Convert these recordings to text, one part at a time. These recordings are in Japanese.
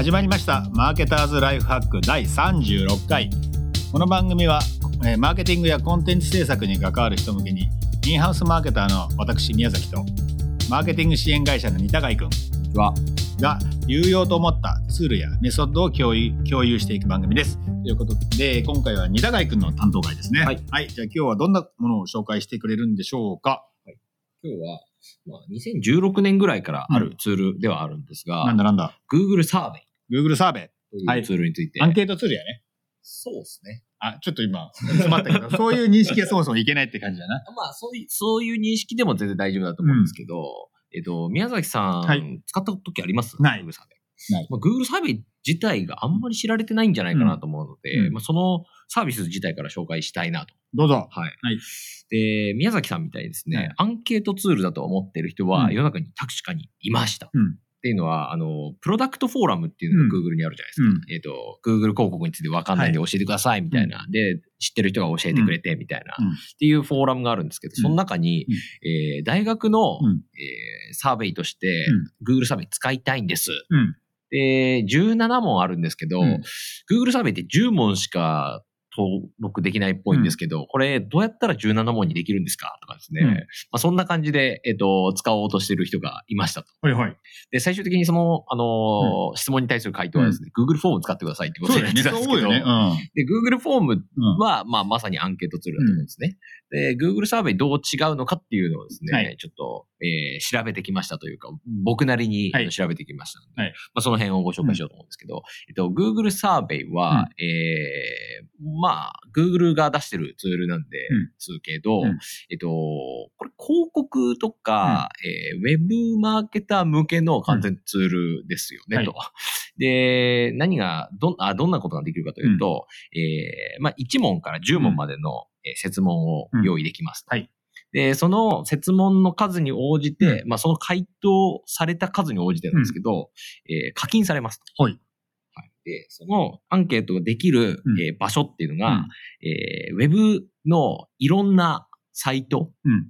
始まりましたマーケターズライフハック第36回この番組は、えーマーケティングやコンテンツ制作に関わる人向けにインハウスマーケターの私宮崎とマーケティング支援会社の二高井くんは、が有用と思ったツールやメソッドを共有共有していく番組です。ということで今回は二高井くんの担当会ですね。はい。じゃあ今日はどんなものを紹介してくれるんでしょうか？今日は、まあ、2016年ぐらいからあるツールではあるんですが、なんだなんだ。Google サーベイ Google サーベとはいいうツールについて、イ。アンケートツールやね。そうですね。あ、ちょっと今、詰まったけど、そういう認識はそもそもいけないって感じだな。まあ、そういう、そういう認識でも全然大丈夫だと思うんですけど、えっと、宮崎さん、はい使った時あります？ない Google サーベイ。ないまあ、Google サーベイ自体があんまり知られてないんじゃないかなと思うので、うんまあ、そのサービス自体から紹介したいなと。どうぞ。はい。はいで、宮崎さんみたいにですね、はいアンケートツールだと思ってる人はうん世の中に確かにいました。うんっていうのは、あの、プロダクトフォーラムっていうのが Google にあるじゃないですか。うん。えっ、と、Google 広告についてわかんないんで教えてくださいみたいな。で、知ってる人が教えてくれてみたいな、うん。っていうフォーラムがあるんですけど、その中に、えー大学の、うん。えーサーベイとして、う Google サーベイ使いたいんです。うん。で、17問あるんですけど、うん。Google サーベイって10問しか登録できないっぽいんですけど、これどうやったら17問にできるんですか？とかですね。うん。まあ、そんな感じで、えっ、と、使おうとしてる人がいましたと。はいはい。で、最終的にその、あのー質問に対する回答はですね、Google フォーム使ってくださいってことになってたんですけど、多いよね。うん。で、Google フォームうん。は、まあ、まさにアンケートツールだと思うんですね。で、Google サーベイどう違うのかっていうのをですね、はい。ちょっと、えー調べてきましたというか、僕なりにはい。調べてきましたので、はい。まあ、その辺をご紹介しようと思うんですけど、えっと、Google サーベイは、えーまあ、Google が出してるツールなんで、うん。するけど、うん。えっと、これ広告とか、えーウェブマーケター向けの完全ツールですよね、はい。と。で、何が、どん、あ、どんなことができるかというと、えーまあ、1問から10問までの、えー設問を用意できますと。はい。で、その設問の数に応じて、まあ、その回答された数に応じてなんですけど、えー課金されますはい。で、そのアンケートができる、うんえー場所っていうのが、うんえーウェブのいろんなサイトうん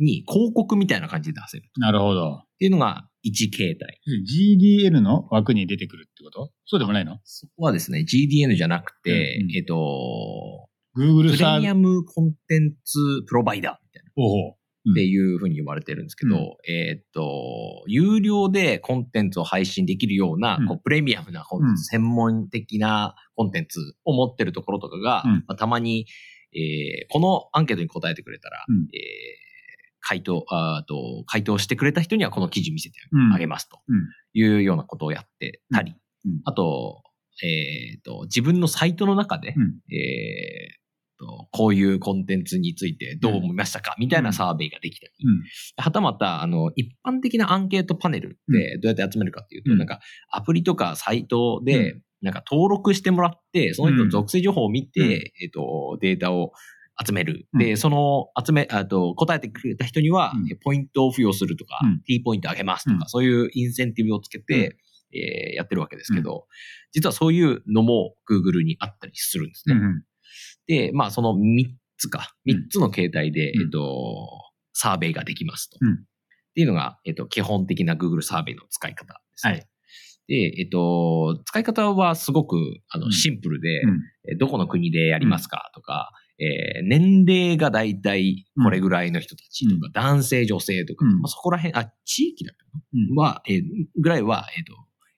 に広告みたいな感じで出せるっなるほど。ていうのが1形態。GDN の枠に出てくるってこと？そうでもないの？そこはですね、GDN じゃなくて、うんうんえっ、と、?Google プ。レミアムコンテンツプロバイダーみたいな。ほうほうっていうふうに呼ばれてるんですけど、うんえーっと、有料でコンテンツを配信できるような、うん。こうプレミアムなコンテンツ、うん専門的なコンテンツを持ってるところとかが、うん。まあ、たまに、えーこのアンケートに答えてくれたら、うん。えー回答、あーと、回答してくれた人にはこの記事見せてあげますと。うん。いうようなことをやってたり、うん。あと、えーっと、自分のサイトの中で、うん。えーっと、こういうコンテンツについてどう思いましたか、みたいなサーベイができたり、うん。はたまた、あの、一般的なアンケートパネルってどうやって集めるかっていうと、うん。なんか、アプリとかサイトで、なんか登録してもらって、その人の属性情報を見て、うん。えっと、データを集める。うん。で、その集め、あと、答えてくれた人には、うん。えポイントを付与するとか、うん。T ポイントあげますとか、うん。そういうインセンティブをつけて、えーやってるわけですけど、実はそういうのも Google にあったりするんですね。うんで、まあ、その3つか、うん。3つの形態で、うん。えっと、サーベイができますと。うん。っていうのが、えっと、基本的な Google サーベイの使い方ですね。はい。で、えっと、使い方はすごく、あの、うん。シンプルで、うん。えどこの国でやりますかとか、えー年齢がだいたいこれぐらいの人たちとか、う男性、女性とか、うん。まあ、そこら辺、あ、地域だったは、えーぐらいは、えっと、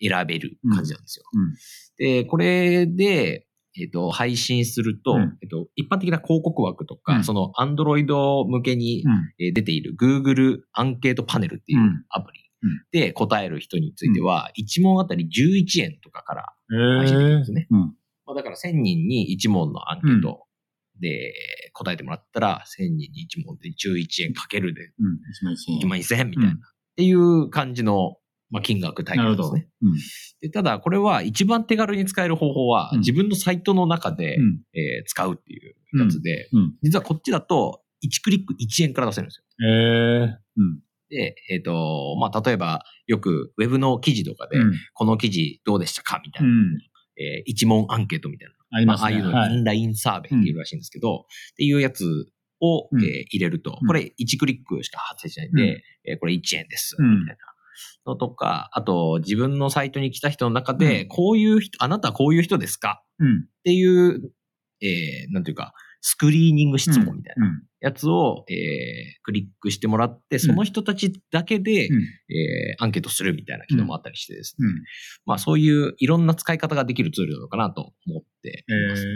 選べる感じなんですよ。うん。で、これで、えっ、と、配信すると、うん。えっと、一般的な広告枠とか、うん。その、アンドロイド向けに、うん。えー出ている Google アンケートパネルっていううん。アプリうん。で答える人については、1問あたり11円とかからえ配信できるんですね。うん。まあ、だから1000人に1問のアンケートで答えてもらったら、1000人に1問で11円かけるでうん。一万一千円1万1000円みたいな、うん。っていう感じの、まあ、金額帯なんですね。うん。でただ、これは一番手軽に使える方法は、うん自分のサイトの中で、うん。えー使うっていうやつで、うん。実はこっちだと1クリック1円から出せるんですよ。ええうん。で、えっ、と、まあ、例えば、よくウェブの記事とかで、うん。この記事どうでしたかみたいうな、ん。えー一問アンケートみたいな。ありますね。ああいうのはい。インラインサーベイっていうらしいんですけど、っていうやつを、うんえー入れると、うんこれ1クリックしか発生しないんで、えーこれ1円です、うんみたいな。のとか、あと自分のサイトに来た人の中で、こういう人、あなたはこういう人ですか？うん。っていう、えー、なんていうか、スクリーニング質問みたいなうん。やつを、えー、クリックしてもらって、その人たちだけで、うんえー、アンケートするみたいな機能もあったりしてですね。うん。まあそういういろんな使い方ができるツールなのかなと思っていえます。ー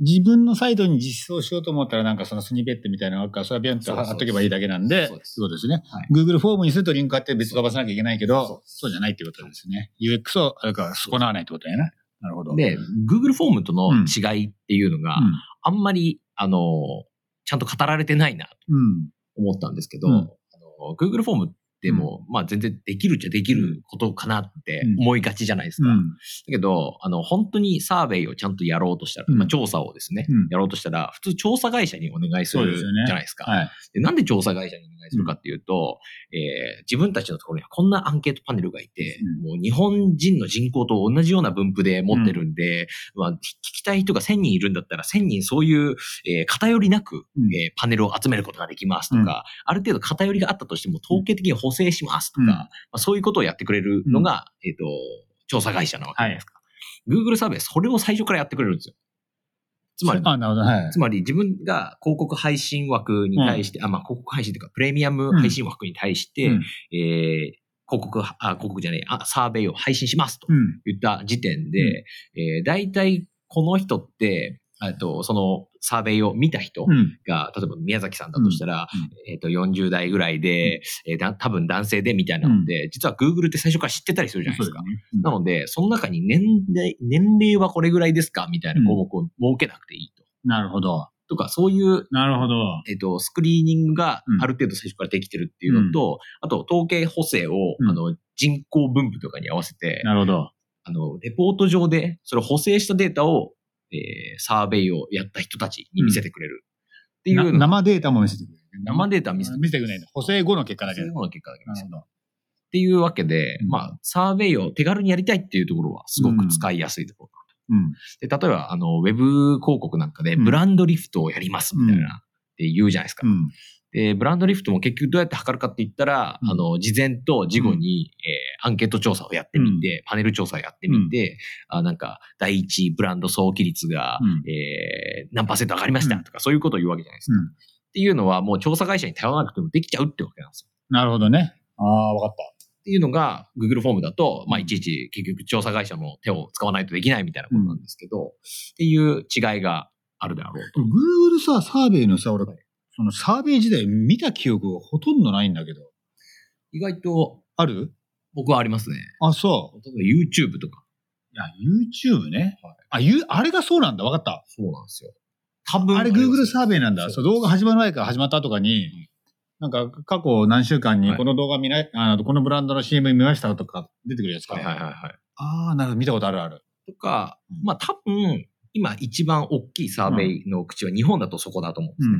自分のサイトに実装しようと思ったら、なんかそのスニペットみたいなのがあるから、それはビャンと貼っとけばいいだけなんで、そうですそういうことですね。はい Google フォームにするとリンク貼って別に飛ばさなきゃいけないけど、そうじゃないってことですね。UX を、あれか、損なわないってことやな。なるほど。で、Google フォームとの違いっていうのが、うん。あんまり、あの、ちゃんと語られてないなとうん。思ったんですけど、うんあの Google フォームっても、まあ全然できるっちゃできることかなって思いがちじゃないですか。うん。だけど、あの、本当にサーベイをちゃんとやろうとしたら、うんまあ、調査をですね、うん。やろうとしたら、普通調査会社にお願いするじゃないですか。はい。でなんで調査会社にお願いするかっていうと、えー自分たちのところにはこんなアンケートパネルがいて、うん。もう日本人の人口と同じような分布で持ってるんで、まあ、聞きたい人が1000人いるんだったら1000人そういう、えー偏りなく、うん。えーパネルを集めることができますとか、うん。ある程度偏りがあったとしても統計的に補正しますとか、うんまあ、そういうことをやってくれるのが、えっ、と、調査会社なわけじゃないですか。Google サーベイそれを最初からやってくれるんですよ。つまり、あ、なるほど。はいつ。まり自分が広告配信枠に対して、あ、まあ広告配信というか、プレミアム配信枠に対して、うんえー広告、あ、広告じゃない、あ、サーベイを配信しますとうん。言った時点で、えー大体この人って、えっと、そのサーベイを見た人うん。が、例えば宮崎さんだとしたら、えっと、40代ぐらいで、えーだ多分男性でみたいなので、実は Google って最初から知ってたりするじゃないですか。ね。なので、その中に年齢、年齢はこれぐらいですかみたいな項目を設けなくていいと。なるほど。とか、そういうなるほど。えっと、スクリーニングがうんある程度最初からできてるっていうのと、あと、統計補正を、うんあの、人口分布とかに合わせて、なるほど。あの、レポート上で、それを補正したデータを、えー、サーベイをやった人たちに見せてくれる。っていうなのが生データも見せてくれる。生データ見せて見せてくれない。補正後の結果だけだ。そういうのが結果だけ見せ。っていうわけで、うんまあ、サーベイを手軽にやりたいっていうところはすごく使いやすいところ。うん。で、例えば、あの、ウェブ広告なんかで、うんブランドリフトをやりますみたいな、って言うじゃないですか。うん。で、ブランドリフトも結局どうやって測るかって言ったら、うんあの、事前と事後に、えーアンケート調査をやってみて、パネル調査をやってみて、あなんか、第一ブランド早期率が、うんえー何パーセント上がりましたとか、そういうことを言うわけじゃないですか。うんっていうのは、もう調査会社に頼らなくてもできちゃうってわけなんですよ。なるほどね。ああ、わかっっていうのが、Google フォームだと、まあ、いちいち結局調査会社の手を使わないとできないみたいなことなんですけど、っていう違いがあるであろうた。Google さ、サーベイのさ、俺、そのサーベイ時代見た記憶がほとんどないんだけど。意外とある？僕はありますね。あ、そう。例えば YouTube とか。いや、YouTube ね。はいあ、ゆあれがそうなんだ。わかった。そうなんですよ。多分あれ Google サーベイなんだ。そう動画始まる前から始まった後とかに、なんか過去何週間にはいこの動画見ない、あの、このブランドの CM 見ましたとか出てくるやつか。はいはいはいはい。ああ、なるほど。見たことあるある。とかうん、まあ多分、今一番大きいサーベイの口は日本だとそこだと思うんですね。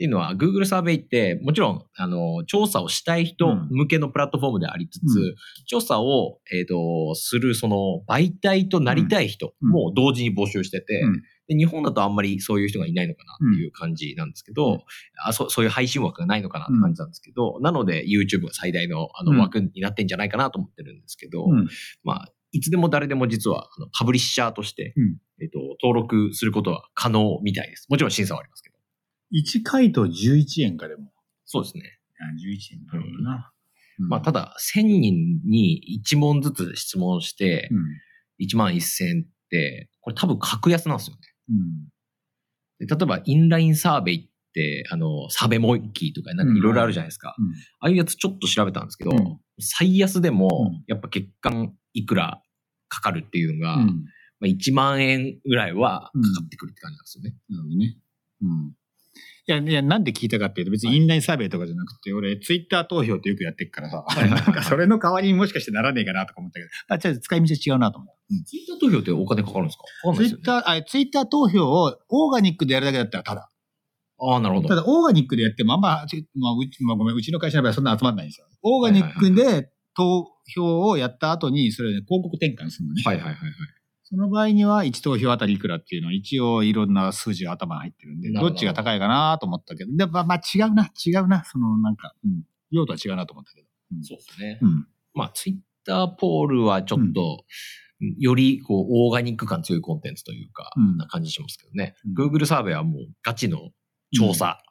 うんっていうのは、Google サーベイって、もちろん、あの、調査をしたい人向けのプラットフォームでありつつ、うん。調査を、えっ、と、する、その、媒体となりたい人うん。も同時に募集してて、うん。で日本だとあんまりそういう人がいないのかなっていう感じなんですけど、うん。あそそういう配信枠がないのかなって感じなんですけど、なので YouTube が最大のあうん。の枠になってんじゃないかなと思ってるんですけど、うん。まあ、いつでも誰でも実はあのパブリッシャーとして、うん。えっと、登録することは可能みたいです。もちろん審査はありますけど。1回と11円かでも。そうですね。いや11円なるほどな。まあ、ただ、1000人に1問ずつ質問してう、ん。1万1000って、これ多分格安なんですよね。うん。で例えば、インラインサーベイって、あの、サーベモイキーとかなんかいろいろあるじゃないですか。うんああいうやつちょっと調べたんですけど、うん最安でもうん、やっぱ月間いくらかかるっていうのが、うん。まあ、1万円ぐらいはかかってくるって感じなんですよね。なるほどね。うん。いや、いや、なんで聞いたかっていうと、別にインラインサーベイとかじゃなくて、俺、ツイッター投票ってよくやってるからさ、はいはい なんかそれの代わりにもしかしてならねえかなとか思ったけど、あ、じゃあ使い道は違うなと思った。ツイッター投票ってお金かかるんですか？ツイッター、あ、ツイッター投票をオーガニックでやるだけだったらただ。ああ、なるほど。ただ、オーガニックでやってもあんま、ちまあ、うち、まあ、ごめん、うちの会社の場合はそんな集まんないんですよ。オーガニックで投票をやった後に、それで広告転換するのね。はいはいはいはい。その場合には、1投票あたりいくらっていうのは、一応いろんな数字が頭に入ってるんで、どどっちが高いかなと思ったけど、でまあ、まあ、違うな、違うな、その、なんか、うん。用途は違うなと思ったけど。そうですね。うん。まあ、ツイッターポールはちょっと、よりこうオーガニック感強いコンテンツというか、うんな感じしますけどね。うん Google サーベイはもうガチの調査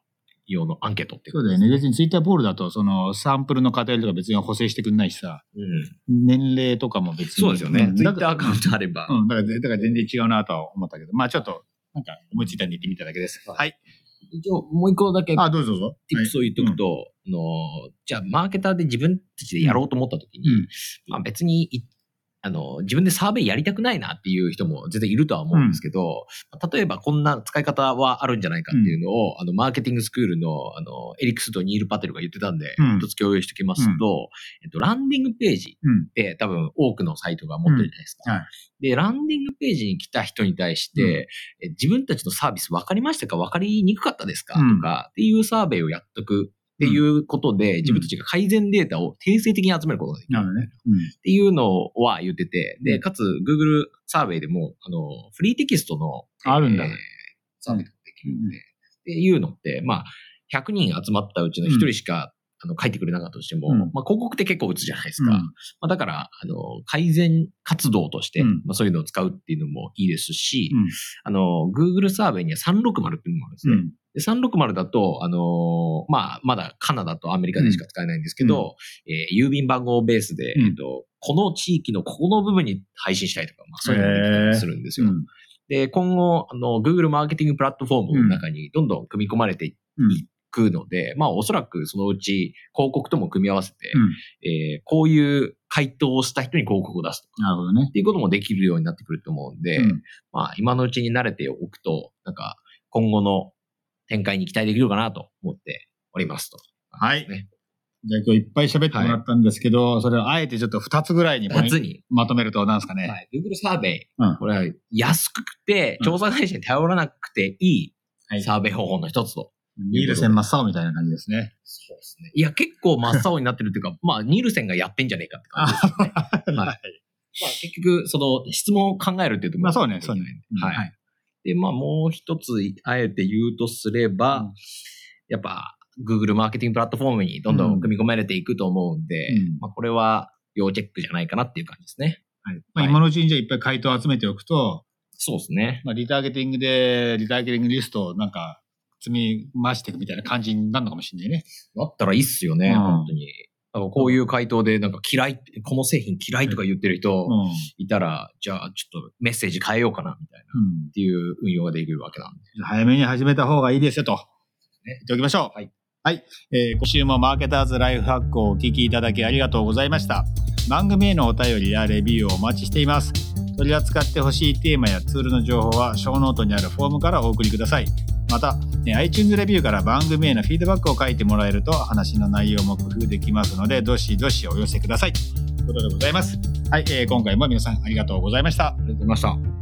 用のアンケートっていうそうだよね。別にツイッターポールだと、そのサンプルの偏りとか別に補正してくんないしさ、うん。年齢とかも別に。そうですよね。んツイッターアカウントあれば。うん、だから、だから全然違うなとは思ったけど、まあちょっと、なんか思いついたんで言ってみただけです。はい。一応、もう一個だけ、あ、どうぞどうぞ。tips を言っとくと、あの、じゃあ、マーケターで自分たちでやろうと思った時に、うんまあ別にい、あの、自分でサーベイやりたくないなっていう人も全然いるとは思うんですけど、例えばこんな使い方はあるんじゃないかっていうのを、あの、マーケティングスクールの、あの、エリックスとニール・パテルが言ってたんで、うん。一つ共有しておきますと、えっと、ランディングページうん。って多分多くのサイトが持ってるじゃないですか。うん。はい。で、ランディングページに来た人に対して、うん。え自分たちのサービス分かりましたか分かりにくかったですか、うん。とかっていうサーベイをやっとくっていうことで、自分たちが改善データを定性的に集めることができる。なるね。うん。っていうのは言ってて、で、うん。かつ Google サーベイでも、あの、フリーテキストの、あるんだえーサーベイができるんで、っていうのって、まあ、100人集まったうちの1人しか、あの書いてくれなかったとしても、うん。まあ、広告って結構打つじゃないですか。うん。まあ、だから、あの、改善活動として、うん。まあ、そういうのを使うっていうのもいいですし、うん。あの、Google サーベイには360っていうのもあるんですね。うん。で360だと、あのーまあ、まだカナダとアメリカでしか使えないんですけど、えー郵便番号ベースで、うんえっと、この地域のここの部分に配信したいとか、まあ、そういうのができたりするんですよ。うんで、今後、あの、Google マーケティングプラットフォームの中にどんどん組み込まれていうん。くので、まあ、おそらくそのうち広告とも組み合わせて、うんえーこういう回答をした人に広告を出すとかなるほどねっ。ていうこともできるようになってくると思うんで、うんまあ、今のうちに慣れておくと、なんか、今後の展開に期待できるかなと思っておりますと。はいね。じゃあ今日いっぱい喋ってもらったんですけど、それをあえてちょっと2つぐらいにまとめると何ですかね？はい、Google サーベイ、うんこれは安くて、うん調査会社に頼らなくていはいいサーベイ方法の一つと。ニールセン真っ青みたいな感じですね。そうですね。いや、結構真っ青になってるっていうか、まあ、ニールセンがやってんじゃねえかって感じですよね。はいまあ、結局、その、質問を考えるっていうところまあそうね、そうね。はい。はい。で、まあ、もう一つ、あえて言うとすれば、うんやっぱ、Google マーケティングプラットフォームにどんどん組み込まれていくと思うんで、うんまあ、これは要チェックじゃないかなっていう感じですね。はいまあ、はい今のうちにじゃあいっぱい回答を集めておくと、そうですね。まあ、リターゲティングで、リターゲティングリストをなんか積み増していくみたいな感じになるのかもしれないね。だったらいいっすよね、うん本当に。だからこういう回答で、なんか嫌い、この製品嫌いとか言ってる人うん。いたら、じゃあちょっとメッセージ変えようかな、みたいな、うんっていう運用ができるわけなんで。早めに始めた方がいいですよと。言っておきましょう。はい。はい。えー今週もマーケターズライフハックをお聞きいただきありがとうございました。番組へのお便りやレビューをお待ちしています。取り扱ってほしいテーマやツールの情報は、ショーノートにあるフォームからお送りください。また、え iTunes レビューから番組へのフィードバックを書いてもらえると、話の内容も工夫できますので、どしどしお寄せください。ということでございます。はい。えー今回も皆さんありがとうございました。ありがとうございました。